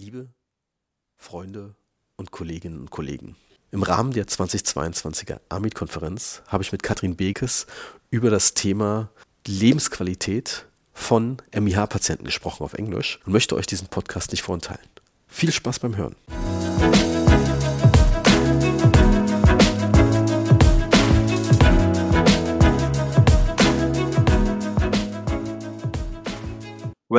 Liebe Freunde und Kolleginnen und Kollegen, im Rahmen der 2022er AMIT-Konferenz habe ich mit Katrin Bekes über das Thema Lebensqualität von MIH-Patienten gesprochen auf Englisch und möchte euch diesen Podcast nicht vorenthalten. Viel Spaß beim Hören.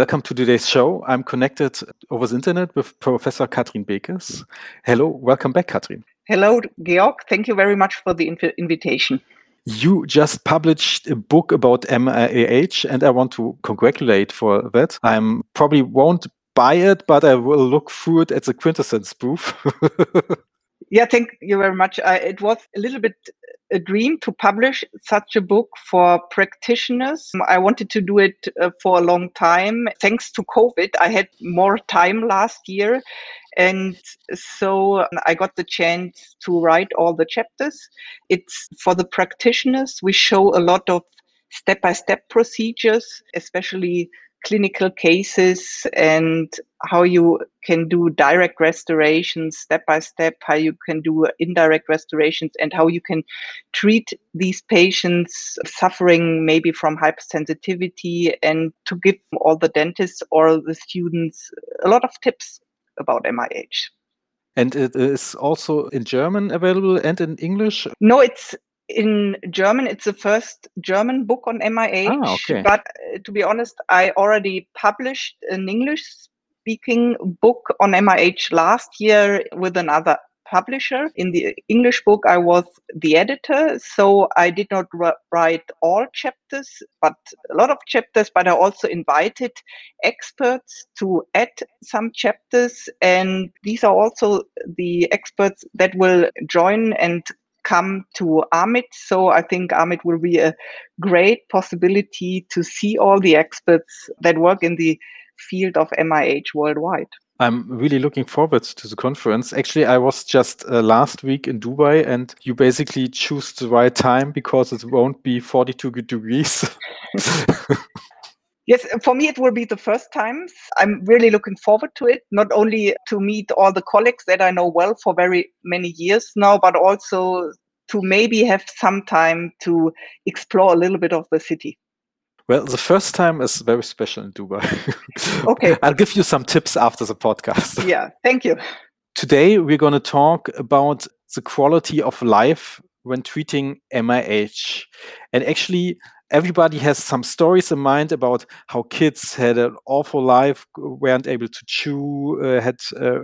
Welcome to today's show. I'm connected over the internet with Professor Katrin Bekes. Hello, welcome back, Katrin. Hello, Georg. Thank you very much for the inv invitation. You just published a book about MIH, and I want to congratulate for that. I probably won't buy it, but I will look through it as a quintessence proof. yeah, thank you very much. Uh, it was a little bit a dream to publish such a book for practitioners. I wanted to do it uh, for a long time. Thanks to COVID, I had more time last year. And so I got the chance to write all the chapters. It's for the practitioners. We show a lot of step by step procedures, especially clinical cases and how you can do direct restorations step by step, how you can do indirect restorations, and how you can treat these patients suffering maybe from hypersensitivity, and to give all the dentists or the students a lot of tips about MIH. And it is also in German available and in English? No, it's in German. It's the first German book on MIH. Ah, okay. But uh, to be honest, I already published an English speaking book on MIH last year with another publisher. In the English book, I was the editor, so I did not write all chapters, but a lot of chapters. But I also invited experts to add some chapters, and these are also the experts that will join and come to AMIT. So I think AMIT will be a great possibility to see all the experts that work in the field of MIH worldwide. I'm really looking forward to the conference. Actually, I was just uh, last week in Dubai, and you basically choose the right time because it won't be 42 degrees. Yes, for me, it will be the first time. I'm really looking forward to it, not only to meet all the colleagues that I know well for very many years now, but also to maybe have some time to explore a little bit of the city. Well, the first time is very special in Dubai. okay. I'll give you some tips after the podcast. Yeah, thank you. Today, we're going to talk about the quality of life when treating MIH. And actually, everybody has some stories in mind about how kids had an awful life, weren't able to chew, uh, had uh,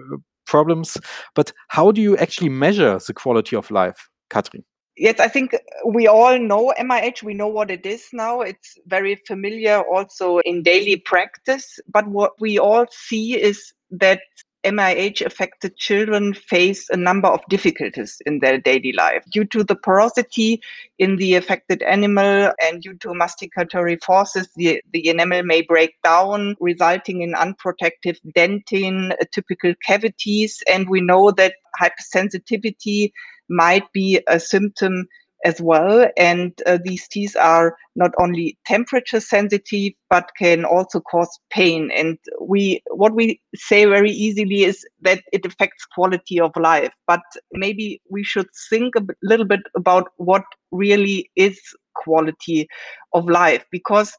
problems. But how do you actually measure the quality of life, Katrin? Yes, I think we all know MIH. We know what it is now. It's very familiar also in daily practice. But what we all see is that MIH affected children face a number of difficulties in their daily life due to the porosity in the affected enamel and due to masticatory forces. The, the enamel may break down, resulting in unprotected dentin, uh, typical cavities. And we know that hypersensitivity might be a symptom as well. And uh, these teeth are not only temperature sensitive, but can also cause pain. And we, what we say very easily is that it affects quality of life. But maybe we should think a little bit about what really is quality of life, because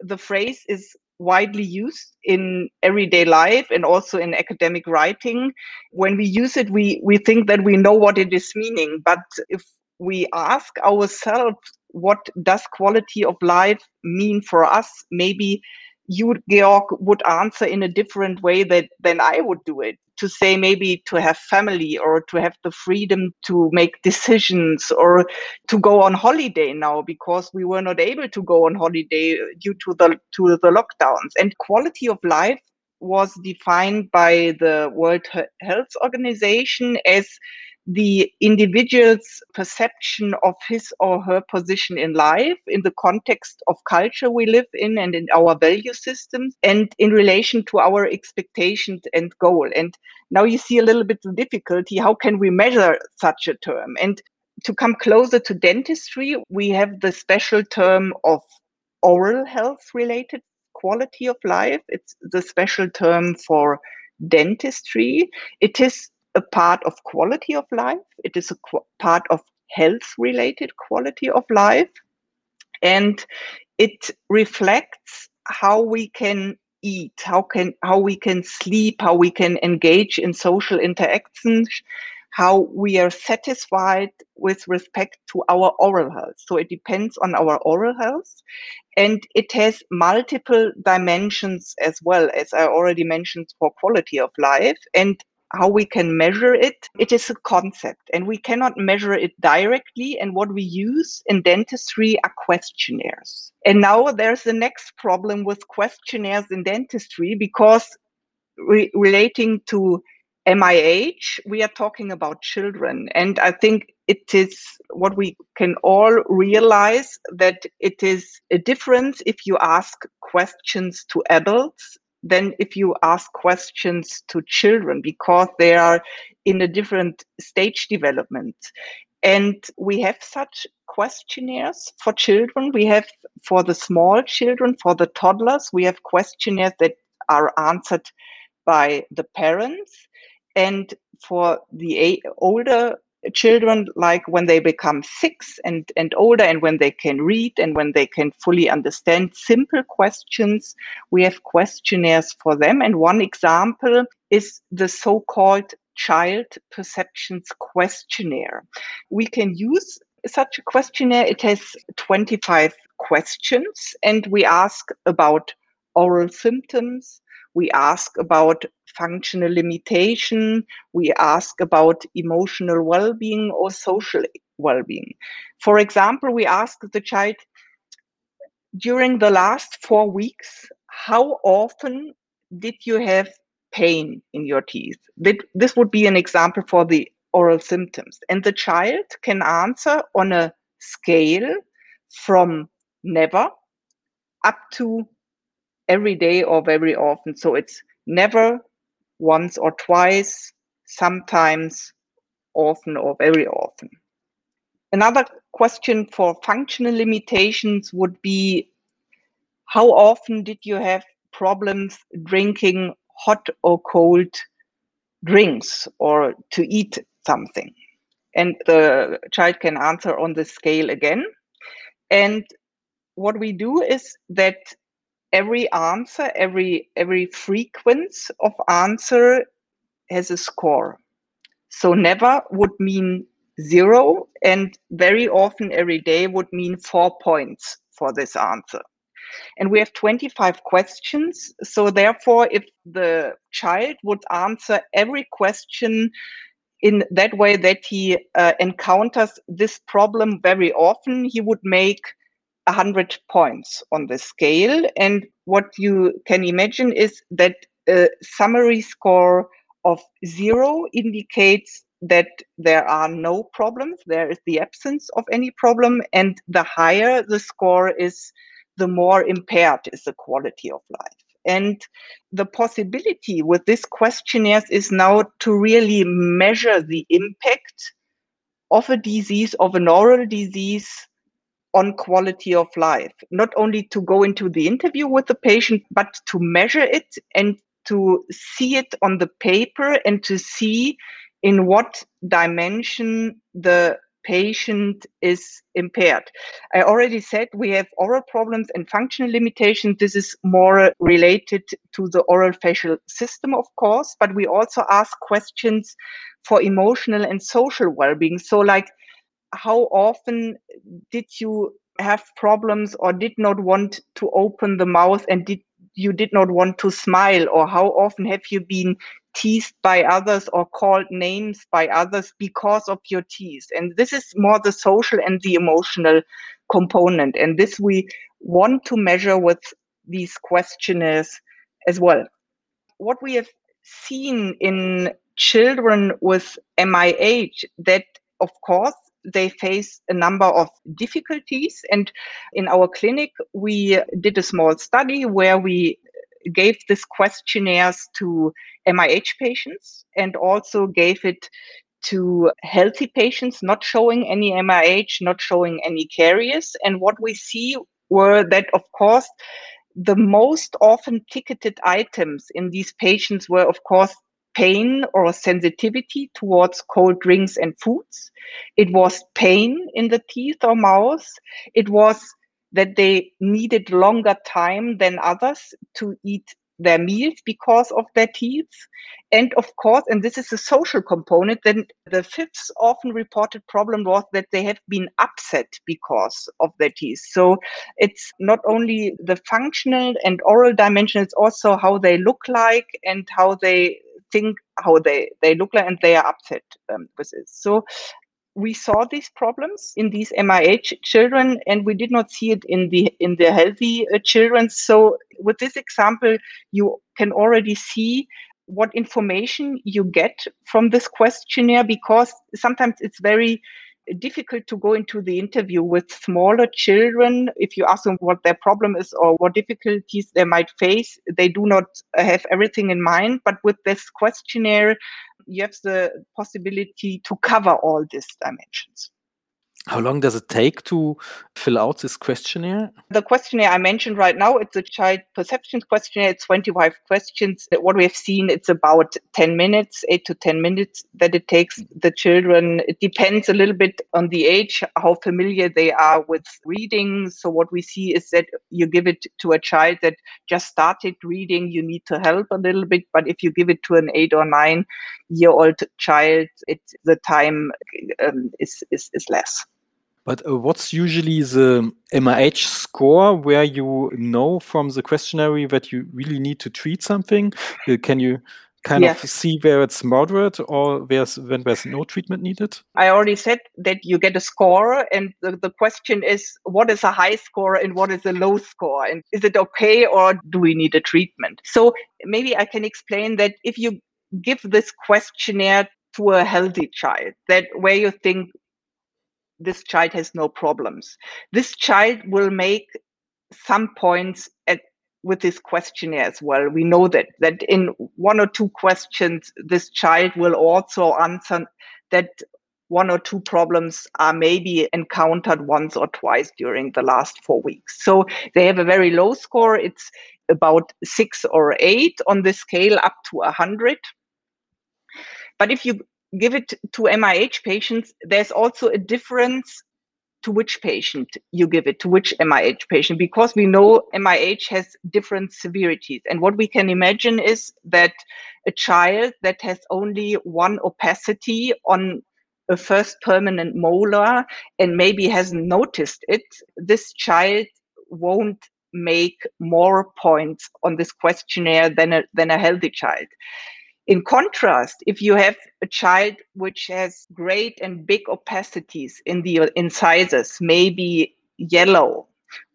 the phrase is widely used in everyday life and also in academic writing when we use it we we think that we know what it is meaning but if we ask ourselves what does quality of life mean for us? Maybe you georg would answer in a different way that than i would do it. To say maybe to have family or to have the freedom to make decisions or to go on holiday now because we were not able to go on holiday due to the to the lockdowns. And quality of life was defined by the world health organization as the individual's perception of his or her position in life in the context of culture we live in and in our value systems and in relation to our expectations and goal. And now you see a little bit of difficulty how can we measure such a term? And to come closer to dentistry we have the special term of oral health related quality of life. It's the special term for dentistry. It is a part of quality of life. It is a qu- part of health related quality of life. And it reflects how we can eat, how can how we can sleep, how we can engage in social interactions, how we are satisfied with respect to our oral health. So it depends on our oral health. And it has multiple dimensions as well, as I already mentioned, for quality of life. And how we can measure it, it is a concept and we cannot measure it directly. And what we use in dentistry are questionnaires. And now there's the next problem with questionnaires in dentistry because re- relating to MIH, we are talking about children. And I think it is what we can all realize that it is a difference if you ask questions to adults than if you ask questions to children because they are in a different stage development. And we have such questionnaires for children. We have for the small children, for the toddlers, we have questionnaires that are answered by the parents. And for the older children like when they become six and, and older and when they can read and when they can fully understand simple questions we have questionnaires for them. And one example is the so-called child perceptions questionnaire. We can use such a questionnaire. It has 25 questions and we ask about oral symptoms. We ask about functional limitation. We ask about emotional well being or social well being. For example, we ask the child during the last four weeks, how often did you have pain in your teeth? This would be an example for the oral symptoms. And the child can answer on a scale from never up to every day or very often. So it's never, once or twice, sometimes, often or very often. Another question for functional limitations would be how often did you have problems drinking hot or cold drinks or to eat something? And the child can answer on the scale again. And what we do is that every answer, every every frequency of answer has a score. So never would mean zero, and very often every day would mean four points for this answer. And we have 25 questions. So therefore, if the child would answer every question in that way that he uh, encounters this problem very often, he would make 100 points on the scale. And what you can imagine is that a summary score of zero indicates that there are no problems, there is the absence of any problem, and the higher the score is, the more impaired is the quality of life. And the possibility with this questionnaires is now to really measure the impact of a disease, of an oral disease on quality of life, not only to go into the interview with the patient, but to measure it and to see it on the paper and to see in what dimension the patient is impaired. I already said we have oral problems and functional limitations. This is more related to the oral facial system, of course, but we also ask questions for emotional and social well being. So, like, how often did you have problems or did not want to open the mouth and did you did not want to smile? Or how often have you been teased by others or called names by others because of your teeth and this is more the social and the emotional component. And this we want to measure with these questionnaires as well. What we have seen in children with MIH that of course they face a number of difficulties. And in our clinic, we did a small study where we gave these questionnaires to MIH patients and also gave it to healthy patients not showing any MIH, not showing any caries. And what we see were that, of course, the most often ticketed items in these patients were, of course, pain or sensitivity towards cold drinks and foods. It was pain in the teeth or mouth. It was that they needed longer time than others to eat their meals because of their teeth. And of course, and this is a social component, then the fifth often reported problem was that they have been upset because of their teeth. So it's not only the functional and oral dimension, it's also how they look like and how they think how they, they look like and they are upset um, with it. So we saw these problems in these MIH children, and we did not see it in the in the healthy uh, children. So, with this example, you can already see what information you get from this questionnaire because sometimes it's very difficult to go into the interview with smaller children. If you ask them what their problem is or what difficulties they might face they do not have everything in mind. But with this questionnaire you have the possibility to cover all these dimensions how long does it take to fill out this questionnaire? The questionnaire I mentioned right now, it's a child perception questionnaire. It's 25 questions. What we have seen, it's about 10 minutes, 8 to 10 minutes that it takes the children. It depends a little bit on the age, how familiar they are with reading. So what we see is that you give it to a child that just started reading, you need to help a little bit. But if you give it to an 8 or 9 year old child, it, the time um, is, is, is less. But uh, what's usually the MIH score where you know from the questionnaire that you really need to treat something? Uh, can you kind yes. of see where it's moderate or where's, when there's no treatment needed? I already said that you get a score, and the, the question is what is a high score and what is a low score? And is it okay or do we need a treatment? So maybe I can explain that if you give this questionnaire to a healthy child, that where you think this child has no problems. This child will make some points at with this questionnaire as well. We know that that in one or two questions, this child will also answer that one or two problems are maybe encountered once or twice during the last four weeks. So they have a very low score. It's about six or eight on the scale up to a hundred. But if you give it to MIH patients, there's also a difference to which patient you give it, to which MIH patient, because we know MIH has different severities. And what we can imagine is that a child that has only one opacity on a first permanent molar and maybe hasn't noticed it, this child won't make more points on this questionnaire than a, than a healthy child. In contrast, if you have a child which has great and big opacities in the incisors, maybe yellow,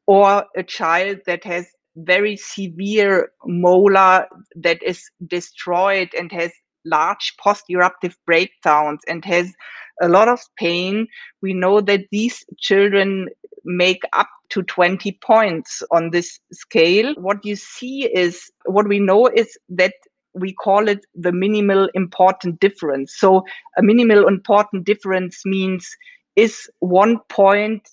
or a child that has very severe molar that is destroyed and has large post-eruptive breakdowns and has a lot of pain, we know that these children make up to 20 points on this scale. What you see is, what we know is that we call it the minimal important difference. So a minimal important difference means is one point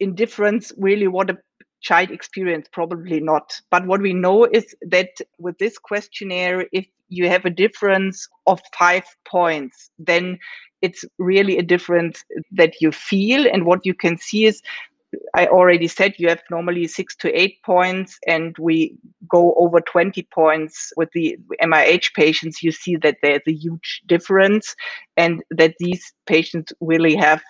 in difference really what a child experience? Probably not. But what we know is that with this questionnaire, if you have a difference of five points, then it's really a difference that you feel. And what you can see is I already said you have normally six to eight points, and we go over 20 points with the MIH patients. You see that there's a huge difference, and that these patients really have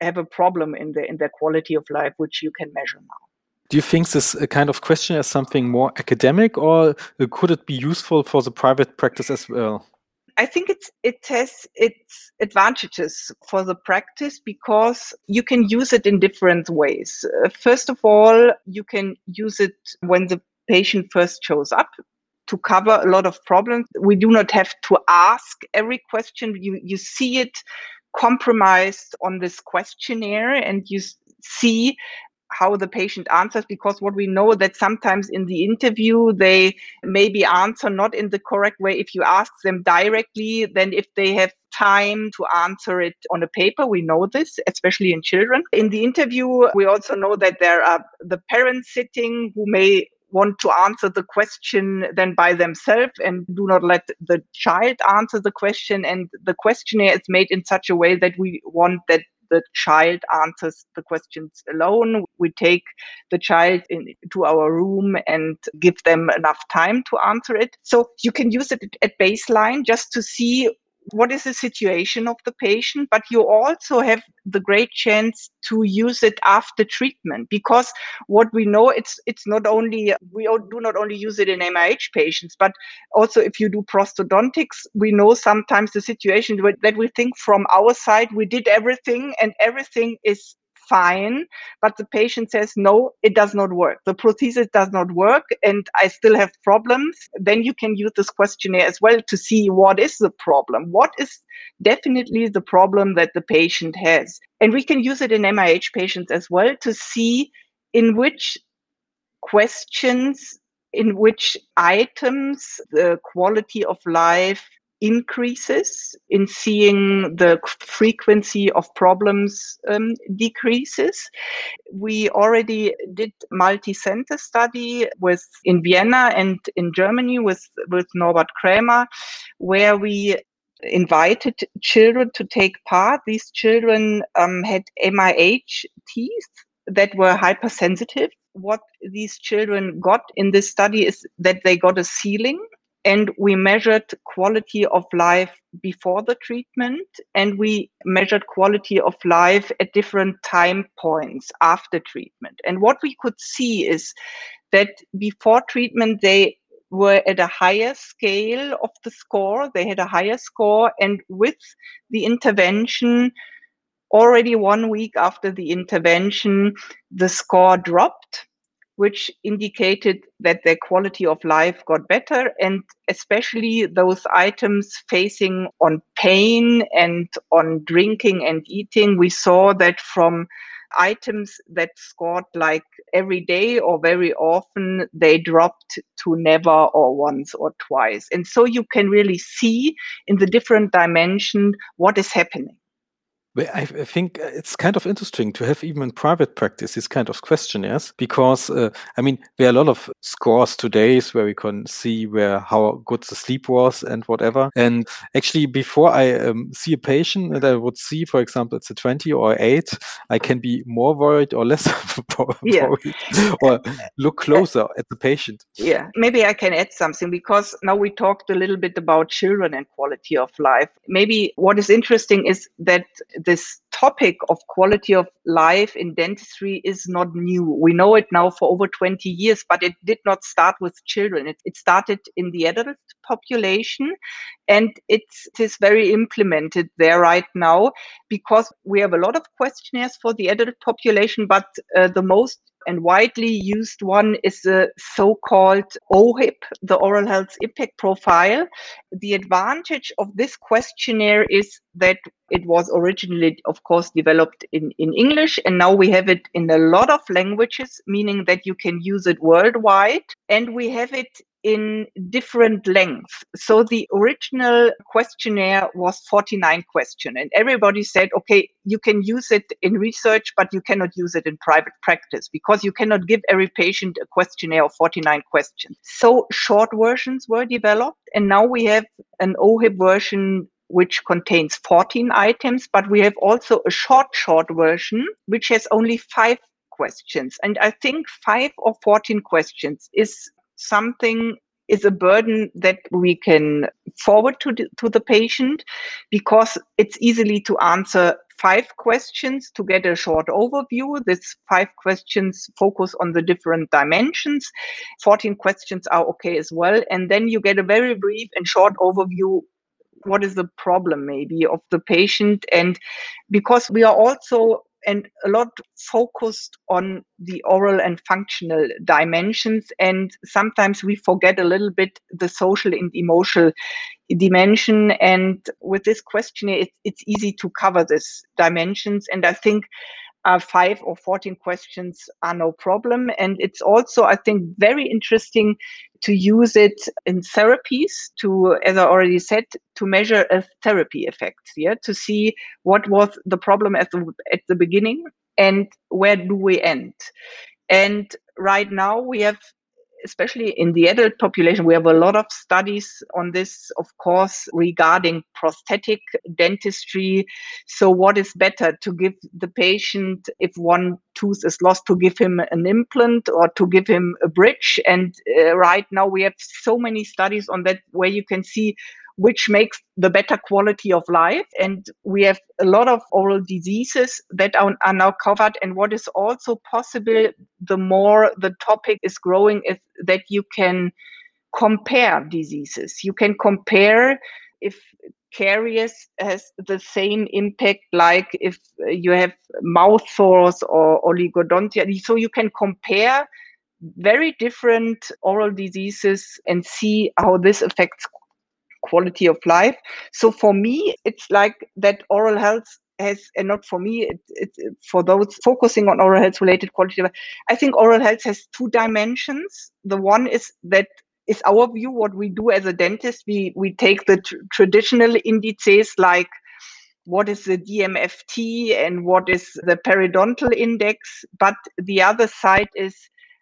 have a problem in their in their quality of life, which you can measure now. Do you think this uh, kind of question is something more academic, or could it be useful for the private practice as well? I think it's it has its advantages for the practice because you can use it in different ways. Uh, first of all, you can use it when the patient first shows up to cover a lot of problems. We do not have to ask every question. You you see it compromised on this questionnaire and you see how the patient answers because what we know that sometimes in the interview they maybe answer not in the correct way if you ask them directly then if they have time to answer it on a paper we know this especially in children in the interview we also know that there are the parents sitting who may want to answer the question then by themselves and do not let the child answer the question. And the questionnaire is made in such a way that we want that the child answers the questions alone. We take the child into our room and give them enough time to answer it. So you can use it at baseline just to see what is the situation of the patient, but you also have the great chance to use it after treatment because what we know it's it's not only we do not only use it in MIH patients, but also if you do prosthodontics, we know sometimes the situation that we think from our side we did everything and everything is fine, but the patient says, no, it does not work. The prosthesis does not work and I still have problems. Then you can use this questionnaire as well to see what is the problem. What is definitely the problem that the patient has? And we can use it in MIH patients as well to see in which questions, in which items the quality of life increases in seeing the frequency of problems um, decreases. We already did multi-center study with in Vienna and in Germany with, with Norbert Krämer, where we invited children to take part. These children um, had MIH teeth that were hypersensitive. What these children got in this study is that they got a sealing and we measured quality of life before the treatment and we measured quality of life at different time points after treatment. And what we could see is that before treatment they were at a higher scale of the score they had a higher score and with the intervention already one week after the intervention the score dropped which indicated that their quality of life got better and especially those items facing on pain and on drinking and eating. We saw that from items that scored like every day or very often they dropped to never or once or twice. And so you can really see in the different dimension what is happening I, I think uh, it's kind of interesting to have even in private practice these kind of questionnaires because uh, I mean there are a lot of scores today where we can see where how good the sleep was and whatever. And actually, before I um, see a patient and I would see, for example, it's a twenty or eight, I can be more worried or less worried yeah. or look closer at the patient. Yeah, maybe I can add something because now we talked a little bit about children and quality of life. Maybe what is interesting is that this topic of quality of life in dentistry is not new. We know it now for over 20 years, but it did not start with children. It, it started in the adult population and it is very implemented there right now because we have a lot of questionnaires for the adult population, but uh, the most and widely used one is the so-called OHIP, the Oral Health Impact Profile. The advantage of this questionnaire is that it was originally, of course, developed in, in English, and now we have it in a lot of languages, meaning that you can use it worldwide. And we have it in different lengths. So the original questionnaire was 49 questions and everybody said, okay, you can use it in research, but you cannot use it in private practice because you cannot give every patient a questionnaire of 49 questions. So short versions were developed and now we have an OHIP version which contains 14 items, but we have also a short, short version, which has only five questions. And I think five or 14 questions is something is a burden that we can forward to the, to the patient because it's easily to answer five questions to get a short overview. This five questions focus on the different dimensions. 14 questions are okay as well. And then you get a very brief and short overview what is the problem maybe of the patient and because we are also and a lot focused on the oral and functional dimensions. And sometimes we forget a little bit the social and emotional dimension. And with this questionnaire, it's, it's easy to cover these dimensions. And I think uh, five or 14 questions are no problem. And it's also, I think, very interesting to use it in therapies to, as I already said, to measure a therapy effect, yeah, to see what was the problem at the, at the beginning and where do we end. And right now we have especially in the adult population, we have a lot of studies on this, of course, regarding prosthetic dentistry. So, what is better to give the patient if one tooth is lost, to give him an implant or to give him a bridge? And uh, right now, we have so many studies on that where you can see which makes the better quality of life. And we have a lot of oral diseases that are, are now covered. And what is also possible, the more the topic is growing, is that you can compare diseases. You can compare if caries has the same impact like if you have mouth sores or oligodontia. So you can compare very different oral diseases and see how this affects quality of life. So for me, it's like that oral health has, and not for me, it's it, for those focusing on oral health related quality. Of, I think oral health has two dimensions. The one is that is our view what we do as a dentist. We we take the tr- traditional indices like what is the DMFT and what is the periodontal index, but the other side is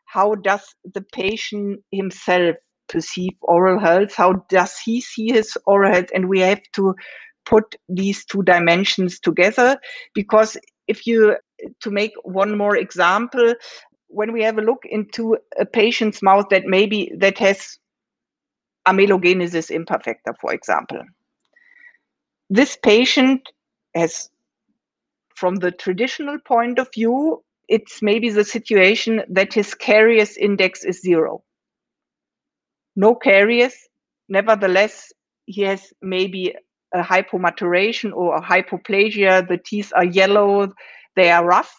how does the patient himself perceive oral health? How does he see his oral health? And we have to put these two dimensions together because if you to make one more example when we have a look into a patient's mouth that maybe that has amelogenesis imperfecta for example this patient has from the traditional point of view it's maybe the situation that his caries index is zero no caries. Nevertheless, he has maybe a hypomaturation or a hypoplasia. The teeth are yellow, they are rough,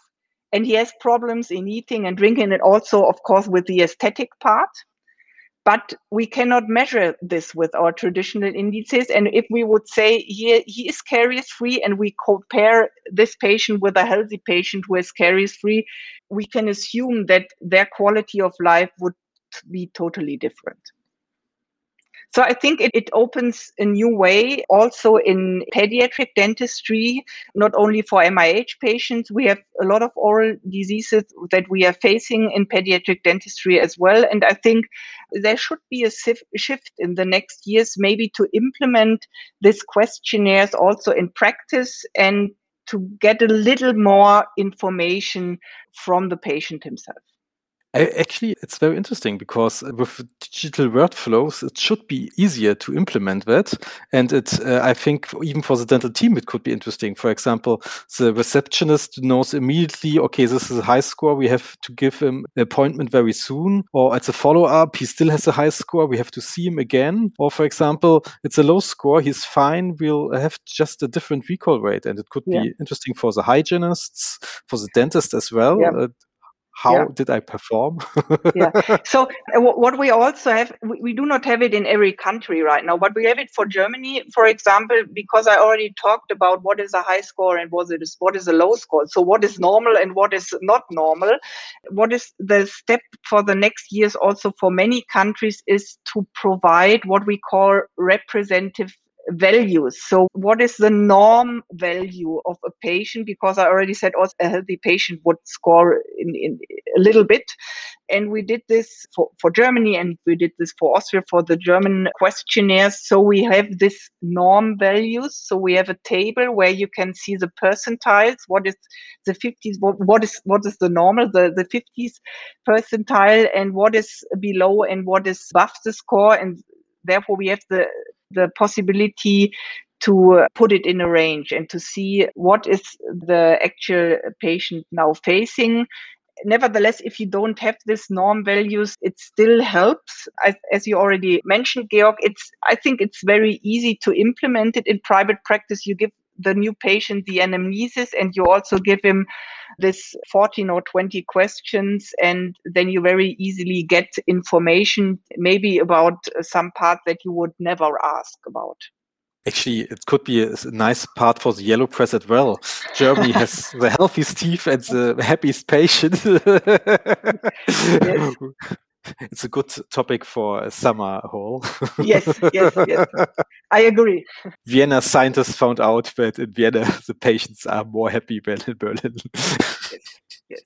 and he has problems in eating and drinking, and also, of course, with the aesthetic part. But we cannot measure this with our traditional indices. And if we would say he, he is caries free and we compare this patient with a healthy patient who is caries free, we can assume that their quality of life would be totally different. So I think it, it opens a new way also in pediatric dentistry, not only for MIH patients. We have a lot of oral diseases that we are facing in pediatric dentistry as well. And I think there should be a shift in the next years, maybe to implement these questionnaires also in practice and to get a little more information from the patient himself. Actually, it's very interesting because with digital workflows, it should be easier to implement that. And it, uh, I think, even for the dental team, it could be interesting. For example, the receptionist knows immediately, okay, this is a high score. We have to give him an appointment very soon. Or it's a follow up, he still has a high score. We have to see him again. Or, for example, it's a low score. He's fine. We'll have just a different recall rate. And it could yeah. be interesting for the hygienists, for the dentist as well. Yeah. Uh, how yeah. did I perform? yeah. So uh, what we also have, we, we, do not have it in every country right now, but we have it for Germany, for example, because I already talked about what is a high score and what is what is a low score. So what is normal and what is not normal. What is the step for the next years also for many countries is to provide what we call representative values. So, what is the norm value of a patient? Because I already said also a healthy patient would score in, in a little bit. And we did this for, for Germany and we did this for Austria for the German questionnaires. So, we have this norm values. So, we have a table where you can see the percentiles. What is the 50s? What, what is what is the normal, the, the 50s percentile, and what is below and what is above the score? And therefore, we have the the possibility to put it in a range and to see what is the actual patient now facing nevertheless, if you don't have this norm values, it still helps. As, as, you already mentioned, Georg, it's I think it's very easy to implement it in private practice. You give the new patient the anamnesis and you also give him this 14 or 20 questions and then you very easily get information maybe about some part that you would never ask about Actually, it could be a nice part for the yellow press as well. Germany has the healthiest teeth and the happiest patient. yes it's a good topic for a summer hall. yes, yes, yes. I agree. Vienna scientists found out that in Vienna the patients are more happy than in Berlin. yes, yes.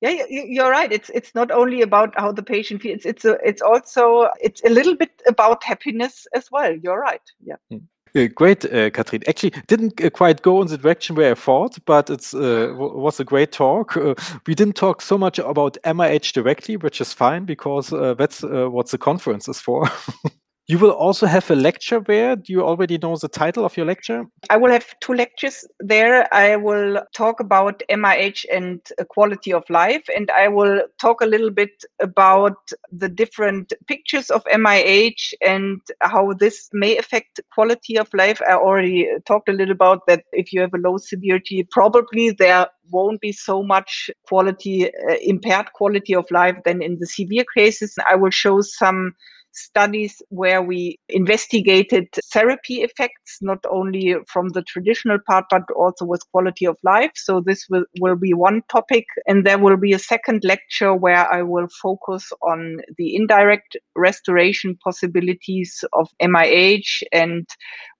Yeah, you're right. It's it's not only about how the patient feels. It's a, it's also it's a little bit about happiness as well. You're right. Yeah. Mm. Uh, great, uh, Katrin. Actually, didn't uh, quite go in the direction where I thought, but it uh, was a great talk. We didn't talk so much about MIH directly, which is fine because that's what the conference is for. You will also have a lecture there. Do you already know the title of your lecture? I will have two lectures there. I will talk about MIH and quality of life, and I will talk a little bit about the different pictures of MIH and how this may affect quality of life. I already talked a little about that. If you have a low severity, probably there won't be so much quality uh, impaired quality of life than in the severe cases. I will show some studies where we investigated therapy effects, not only from the traditional part, but also with quality of life. So this will, will be one topic. And there will be a second lecture where I will focus on the indirect restoration possibilities of MIH and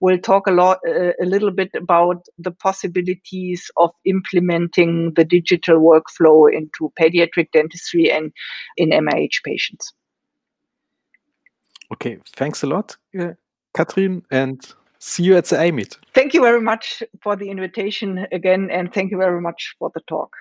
we'll talk a lot, uh, a little bit about the possibilities of implementing the digital workflow into pediatric dentistry and in MIH patients. Okay, thanks a lot, uh, Katrin, and see you at the AMIT. Thank you very much for the invitation again, and thank you very much for the talk.